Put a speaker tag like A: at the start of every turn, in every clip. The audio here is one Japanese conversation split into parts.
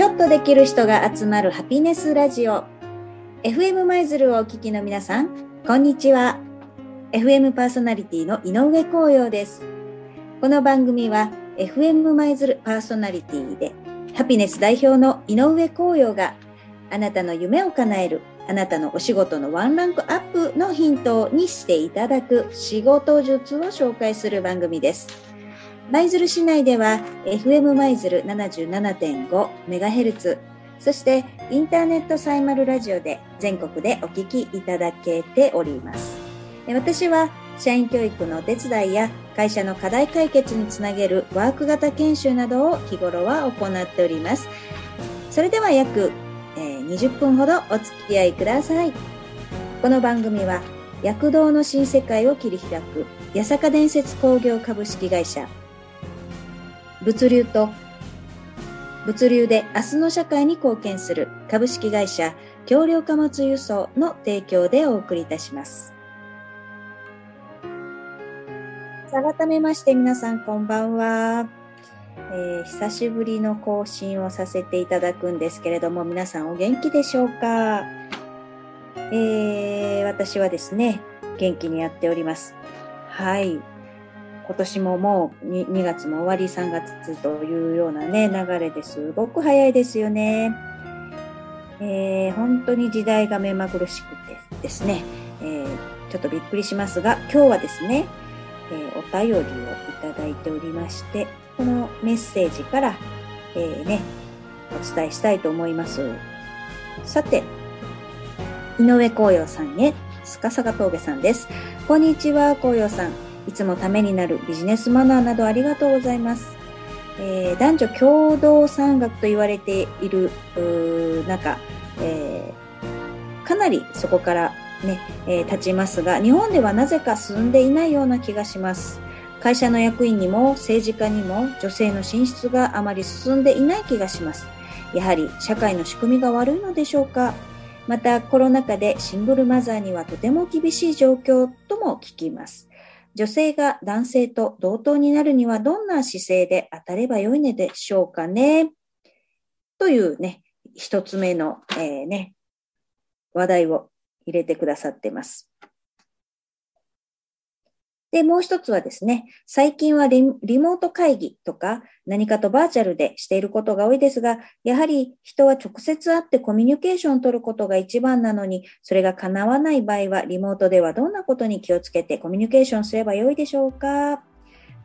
A: ちょっとできる人が集まるハピネスラジオ。FM 舞鶴をお聞きの皆さんこんにちは。FM パーソナリティの井上光陽です。この番組は FM 舞鶴パーソナリティでハピネス代表の井上光陽があなたの夢を叶えるあなたのお仕事のワンランクアップのヒントにしていただく仕事術を紹介する番組です。舞鶴市内では FM 舞鶴 77.5MHz そしてインターネットサイマルラジオで全国でお聞きいただけております。私は社員教育のお手伝いや会社の課題解決につなげるワーク型研修などを日頃は行っております。それでは約20分ほどお付き合いください。この番組は躍動の新世界を切り開く八坂伝説工業株式会社物流と物流で明日の社会に貢献する株式会社橋梁貨物輸送の提供でお送りいたします。改めまして皆さんこんばんは、えー、久しぶりの更新をさせていただくんですけれども皆さんお元気でしょうか、えー、私はですね元気にやっております。はい。今年ももう 2, 2月も終わり3月というようなね、流れですごく早いですよね。えー、本当に時代が目まぐるしくてですね、えー、ちょっとびっくりしますが、今日はですね、えー、お便りをいただいておりまして、このメッセージから、え、ね、お伝えしたいと思います。さて、井上紅葉さんへ、すかさが峠さんです。こんにちは、紅葉さん。いつもためになるビジネスマナーなどありがとうございます。えー、男女共同産学と言われている中、えー、かなりそこからね、えー、立ちますが、日本ではなぜか進んでいないような気がします。会社の役員にも政治家にも女性の進出があまり進んでいない気がします。やはり社会の仕組みが悪いのでしょうかまたコロナ禍でシングルマザーにはとても厳しい状況とも聞きます。女性が男性と同等になるにはどんな姿勢で当たればよいのでしょうかね？というね、一つ目の、えー、ね、話題を入れてくださってます。で、もう一つはですね、最近はリモート会議とか何かとバーチャルでしていることが多いですが、やはり人は直接会ってコミュニケーションを取ることが一番なのに、それが叶わない場合は、リモートではどんなことに気をつけてコミュニケーションすればよいでしょうか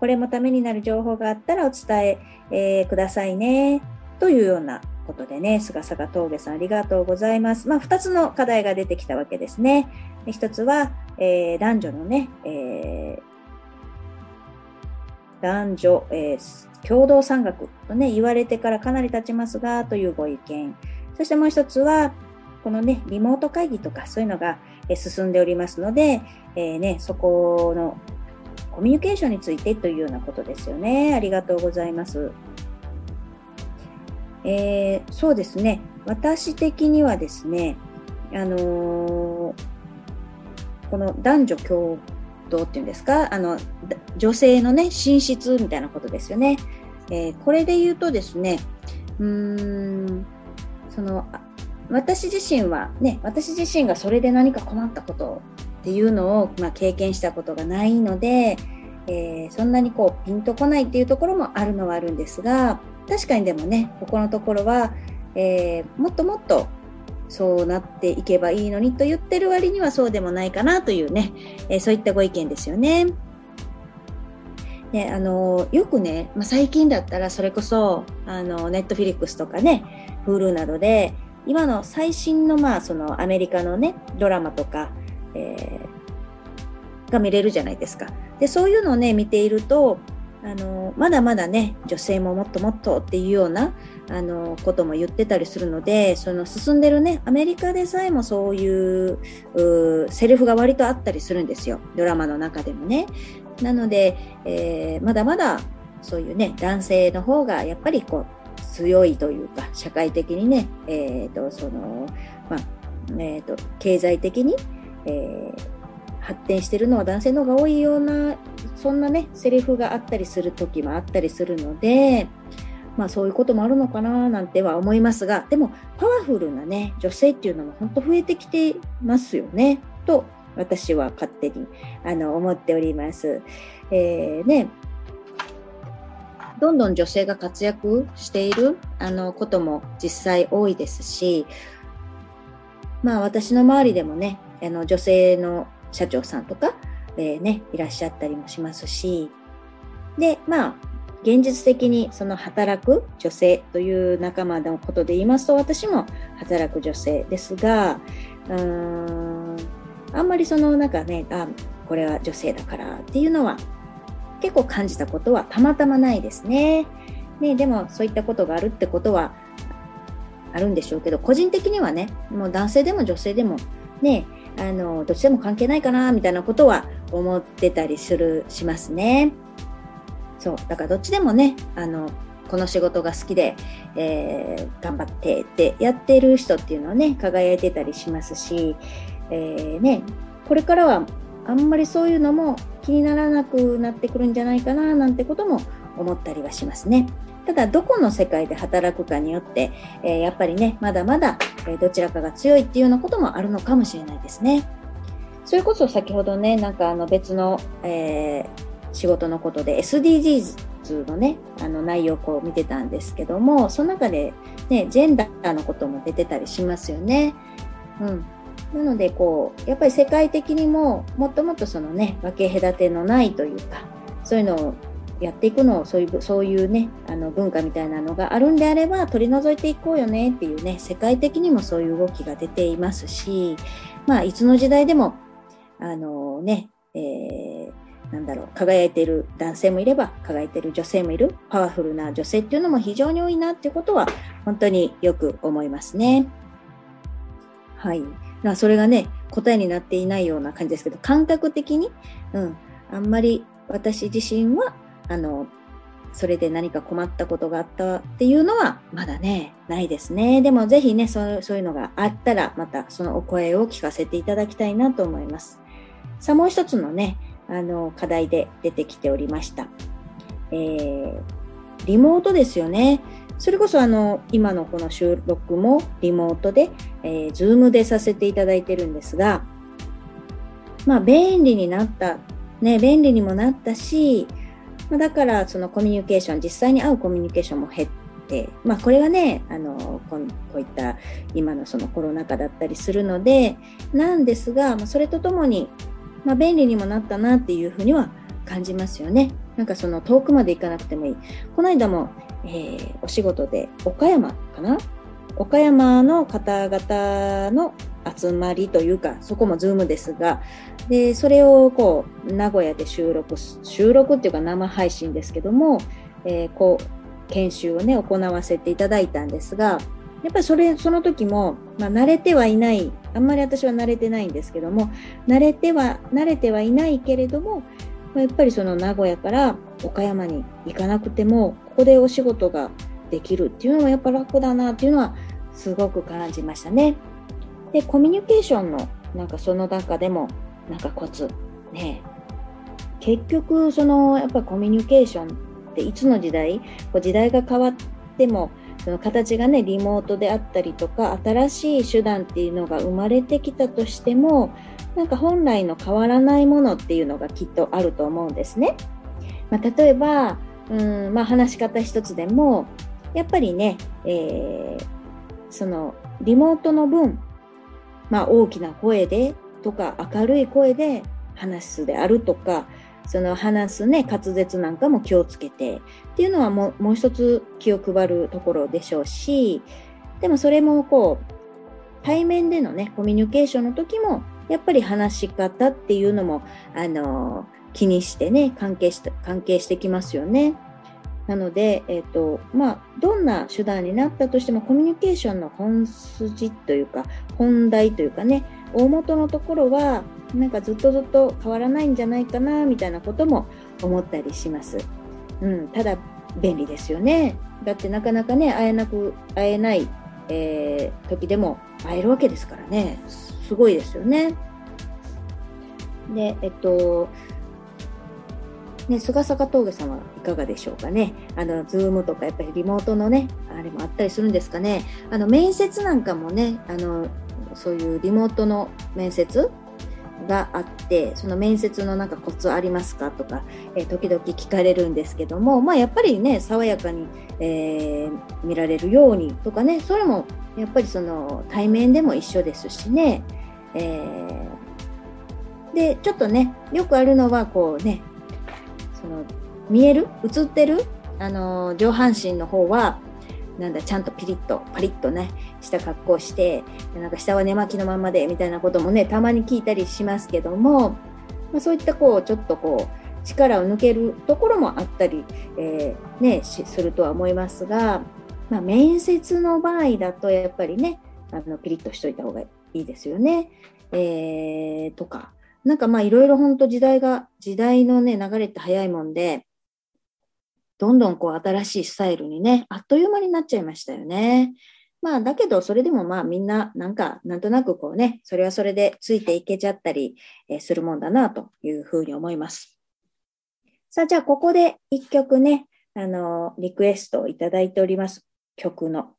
A: これもためになる情報があったらお伝ええー、くださいね。というようなことでね、菅坂峠さんありがとうございます。まあ、二つの課題が出てきたわけですね。一つは、えー、男女のね、えー、男女、えー、共同産学とね、言われてからかなり経ちますが、というご意見。そしてもう一つは、このね、リモート会議とかそういうのが進んでおりますので、えー、ね、そこのコミュニケーションについてというようなことですよね。ありがとうございます。えー、そうですね。私的にはですね、あのーこの男女共同っていうんですか、あの、女性のね、寝室みたいなことですよね。えー、これで言うとですね、うーん、その、私自身はね、私自身がそれで何か困ったことっていうのを、まあ、経験したことがないので、えー、そんなにこうピンとこないっていうところもあるのはあるんですが確かにでもねここのところは、えー、もっともっとそうなっていけばいいのにと言ってる割にはそうでもないかなというね、えー、そういったご意見ですよね。であのよくね、まあ、最近だったらそれこそあのネットフィリックスとかね Hulu などで今の最新のまあそのアメリカのねドラマとか、えー、が見れるじゃないですか。でそういうのをね見ているとあのまだまだね女性ももっともっとっていうようなあのことも言ってたりするのでその進んでるねアメリカでさえもそういうセリフが割とあったりするんですよドラマの中でもね。なので、えー、まだまだそういうね男性の方がやっぱりこう強いというか社会的にね、えーとそのまあえーと、経済的に、えー、発展してるのは男性の方が多いようなそんなねセリフがあったりする時もあったりするのでまあそういうこともあるのかななんては思いますが、でもパワフルなね、女性っていうのも本当増えてきてますよね、と私は勝手にあの思っております。えー、ね、どんどん女性が活躍しているあのことも実際多いですし、まあ私の周りでもね、あの女性の社長さんとか、えー、ね、いらっしゃったりもしますし、で、まあ、現実的にその働く女性という仲間のことで言いますと、私も働く女性ですが、うーん、あんまりそのなんかね、あ、これは女性だからっていうのは結構感じたことはたまたまないですね。ね、でもそういったことがあるってことはあるんでしょうけど、個人的にはね、もう男性でも女性でもね、あの、どっちでも関係ないかな、みたいなことは思ってたりする、しますね。そうだからどっちでもねあのこの仕事が好きで、えー、頑張ってってやってる人っていうのはね輝いてたりしますし、えー、ね、これからはあんまりそういうのも気にならなくなってくるんじゃないかななんてことも思ったりはしますね。ただどこの世界で働くかによって、えー、やっぱりねまだまだ、どちらかが強いっていうようなこともあるのかもしれないですね。それこそ先ほどねなんかあの別の、えー仕事のことで SDGs のね、あの内容をこう見てたんですけども、その中でね、ジェンダーのことも出てたりしますよね。うん。なので、こう、やっぱり世界的にも、もっともっとそのね、分け隔てのないというか、そういうのをやっていくのを、そういう、そういうね、あの文化みたいなのがあるんであれば、取り除いていこうよねっていうね、世界的にもそういう動きが出ていますし、まあ、いつの時代でも、あのね、えーなんだろう、輝いている男性もいれば、輝いている女性もいる、パワフルな女性っていうのも非常に多いなっていうことは、本当によく思いますね。はい。まあ、それがね、答えになっていないような感じですけど、感覚的に、うん、あんまり私自身は、あの、それで何か困ったことがあったっていうのはまだね、ないですね。でもぜひね、そうそういうのがあったら、またそのお声を聞かせていただきたいなと思います。さあ、もう一つのね、あの課題で出てきておりました。えー、リモートですよね。それこそあの今のこの収録もリモートで、えー、ズームでさせていただいてるんですが、まあ便利になった、ね、便利にもなったし、まあ、だからそのコミュニケーション、実際に会うコミュニケーションも減って、まあこれがね、あのこういった今のそのコロナ禍だったりするので、なんですが、まあ、それとともにまあ、便利にもなったなっていうふうには感じますよね。なんかその遠くまで行かなくてもいい。この間も、えー、お仕事で岡山かな？岡山の方々の集まりというか、そこもズームですが、で、それをこう、名古屋で収録、収録っていうか生配信ですけども、えー、こう、研修をね、行わせていただいたんですが、やっぱりそれ、その時も、まあ、慣れてはいない、あんまり私は慣れてないんですけども、慣れては、慣れてはいないけれども、まあ、やっぱりその名古屋から岡山に行かなくても、ここでお仕事ができるっていうのはやっぱ楽だなっていうのはすごく感じましたね。で、コミュニケーションの、なんかその中でも、なんかコツ、ね。結局、その、やっぱコミュニケーションっていつの時代、こう時代が変わっても、その形がねリモートであったりとか新しい手段っていうのが生まれてきたとしてもなんか本来の変わらないものっていうのがきっとあると思うんですね。まあ、例えばうん、まあ、話し方一つでもやっぱりね、えー、そのリモートの分、まあ、大きな声でとか明るい声で話すであるとかその話すね、滑舌なんかも気をつけてっていうのはもうもう一つ気を配るところでしょうし、でもそれもこう、対面でのね、コミュニケーションの時も、やっぱり話し方っていうのも、あの、気にしてね、関係して、関係してきますよね。なので、えっ、ー、と、まあ、どんな手段になったとしても、コミュニケーションの本筋というか、本題というかね、大元のところは、なんかずっとずっと変わらないんじゃないかなみたいなことも思ったりします。うん、ただ便利ですよね。だってなかなかね会えなく会えない、えー、時でも会えるわけですからねすごいですよね。でえっとね、菅坂峠さんはいかがでしょうかね。あの、ズームとかやっぱりリモートのね、あれもあったりするんですかね。あの、面接なんかもね、あの、そういうリモートの面接があってその面接のなんかコツありますかとか、えー、時々聞かれるんですけども、まあ、やっぱりね爽やかに、えー、見られるようにとかねそれもやっぱりその対面でも一緒ですしね、えー、でちょっとねよくあるのはこうねその見える？映ってる？あの上半身の方はなんだちゃんとピリッとパリッとねした格好してなんか下は寝巻きのままでみたいなこともねたまに聞いたりしますけども、まあ、そういったこうちょっとこう力を抜けるところもあったり、えー、ね、するとは思いますが、まあ、面接の場合だとやっぱりねあのピリッとしといた方がいいですよね。えー、とかなんかまあいろいろ本当時代が時代のね流れって早いもんでどんどんこう新しいスタイルにね、あっという間になっちゃいましたよね。まあ、だけど、それでもまあみんな、なんか、なんとなくこうね、それはそれでついていけちゃったり、するもんだな、というふうに思います。さあ、じゃあ、ここで一曲ね、あの、リクエストをいただいております。曲の。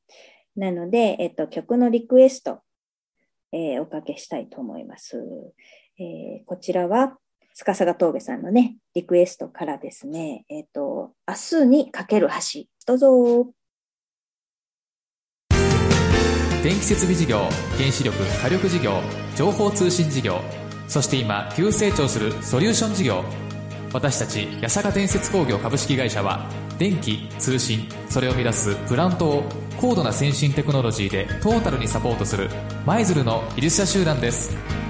A: なので、えっと、曲のリクエスト、えー、おかけしたいと思います。えー、こちらは、司が峠さんのね、リクエストからですね、えっ、ー、と、明日にかける橋、どうぞ。
B: 電気設備事業、原子力、火力事業、情報通信事業、そして今、急成長するソリューション事業。私たち、八坂伝説工業株式会社は、電気、通信、それを生み出すプラントを高度な先進テクノロジーでトータルにサポートする、舞鶴の技術者集団です。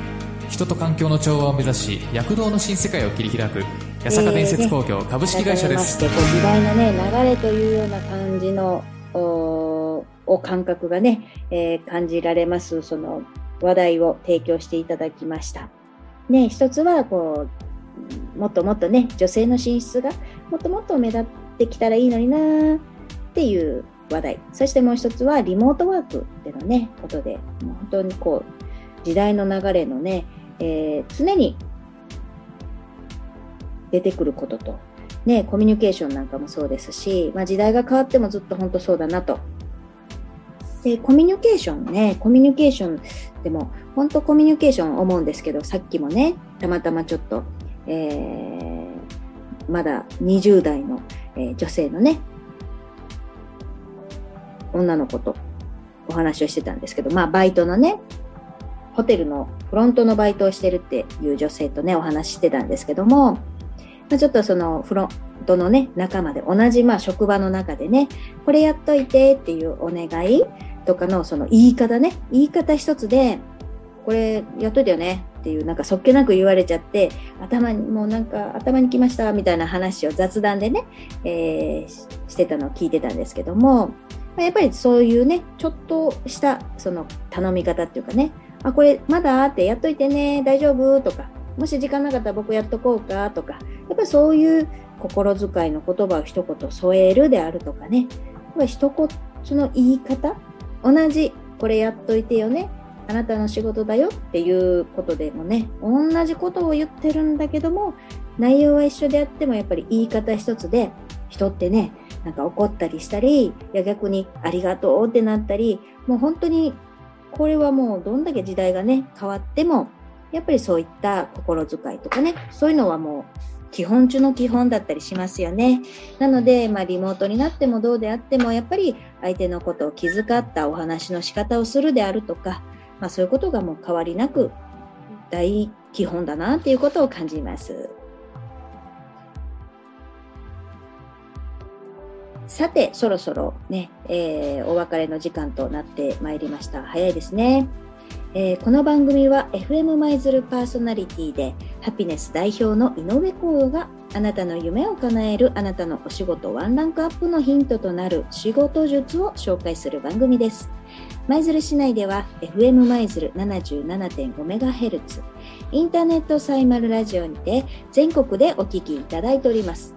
B: 人と環境の調和を目指し躍動の新世界を切り開く八坂伝説工業株式会社です、
A: えー、ね、時代のね流れというような感じのお感覚がね、えー、感じられますその話題を提供していただきました。ね、一つはこうもっともっとね女性の進出がもっともっと目立ってきたらいいのになっていう話題そしてもう一つはリモートワークでのねことでもう本当にこう時代の流れのねえー、常に出てくることと、ね、コミュニケーションなんかもそうですし、まあ、時代が変わってもずっと本当そうだなと。で、コミュニケーションね、コミュニケーションでも、本当コミュニケーション思うんですけど、さっきもね、たまたまちょっと、えー、まだ20代の、えー、女性のね、女の子とお話をしてたんですけど、まあ、バイトのね、ホテルのフロントのバイトをしてるっていう女性とね、お話ししてたんですけども、まあ、ちょっとそのフロントのね、仲間で同じまあ職場の中でね、これやっといてっていうお願いとかのその言い方ね、言い方一つで、これやっといてよねっていうなんかそっけなく言われちゃって頭にもうなんか頭にきましたみたいな話を雑談でね、えー、してたのを聞いてたんですけども、やっぱりそういうねちょっとしたその頼み方っていうかねあ、これまだ？ってやっといてね、大丈夫？とか、もし時間なかったら僕やっとこうか？とか、やっぱりそういう心遣いの言葉を一言添えるであるとかね、やっぱ一言その言い方、同じ、これやっといてよね、あなたの仕事だよっていうことでもね、同じことを言ってるんだけども、内容は一緒であってもやっぱり言い方一つで、人ってね、なんか怒ったりしたり、いや逆にありがとうってなったり、もう本当にこれはもうどんだけ時代がね、変わっても、やっぱりそういった心遣いとかね、そういうのはもう基本中の基本だったりしますよね。なので、まあ、リモートになってもどうであっても、やっぱり相手のことを気遣ったお話の仕方をするであるとか、まあ、そういうことがもう変わりなく大基本だなっていうことを感じます。さて、そろそろね、えー、お別れの時間となってまいりました。早いですね。えー、この番組は FM 舞鶴パーソナリティでハピネス代表の井上光陽があなたの夢を叶えるあなたのお仕事ワンランクアップのヒントとなる仕事術を紹介する番組です。舞鶴市内では FM 舞鶴 77.5MHz インターネットサイマルラジオにて全国でお聴きいただいております。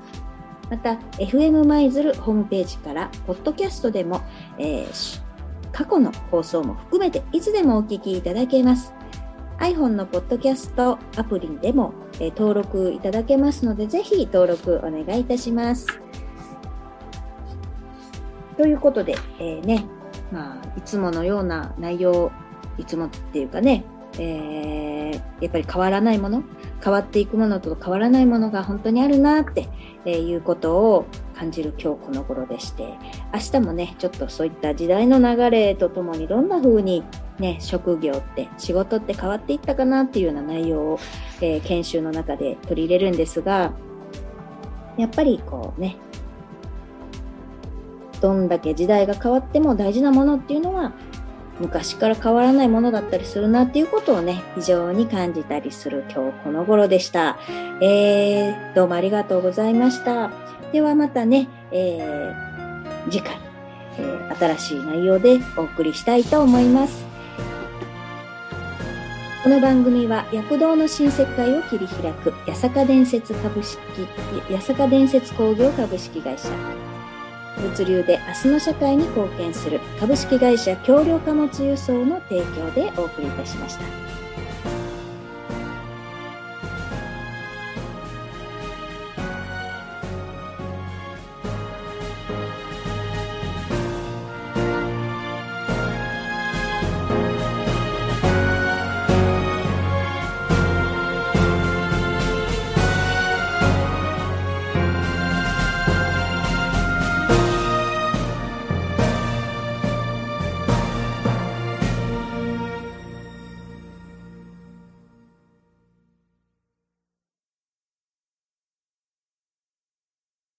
A: また FM 舞鶴ホームページからポッドキャストでも、えー、過去の放送も含めていつでもお聞きいただけます iPhone のポッドキャストアプリでもえー、登録いただけますので、ぜひ登録お願いいたします。ということで、えー、ね、まあ、いつものような内容、いつもっていうかね、えー、やっぱり変わらないもの、変わっていくものと変わらないものが本当にあるなって、いうことを感じる今日この頃でして、明日もね、ちょっとそういった時代の流れとともにどんな風にね、職業って仕事って変わっていったかなっていうような内容を、えー、研修の中で取り入れるんですが、やっぱりこうね、どんだけ時代が変わっても大事なものっていうのは昔から変わらないものだったりするなっていうことをね、非常に感じたりする今日この頃でした。えー、どうもありがとうございました。ではまたね、えー、次回、えー、新しい内容でお送りしたいと思います。この番組は躍動の新世界を切り開く八坂伝説株式、八坂伝説工業株式会社物流で明日の社会に貢献する株式会社橋梁貨物輸送の提供でお送りいたしました。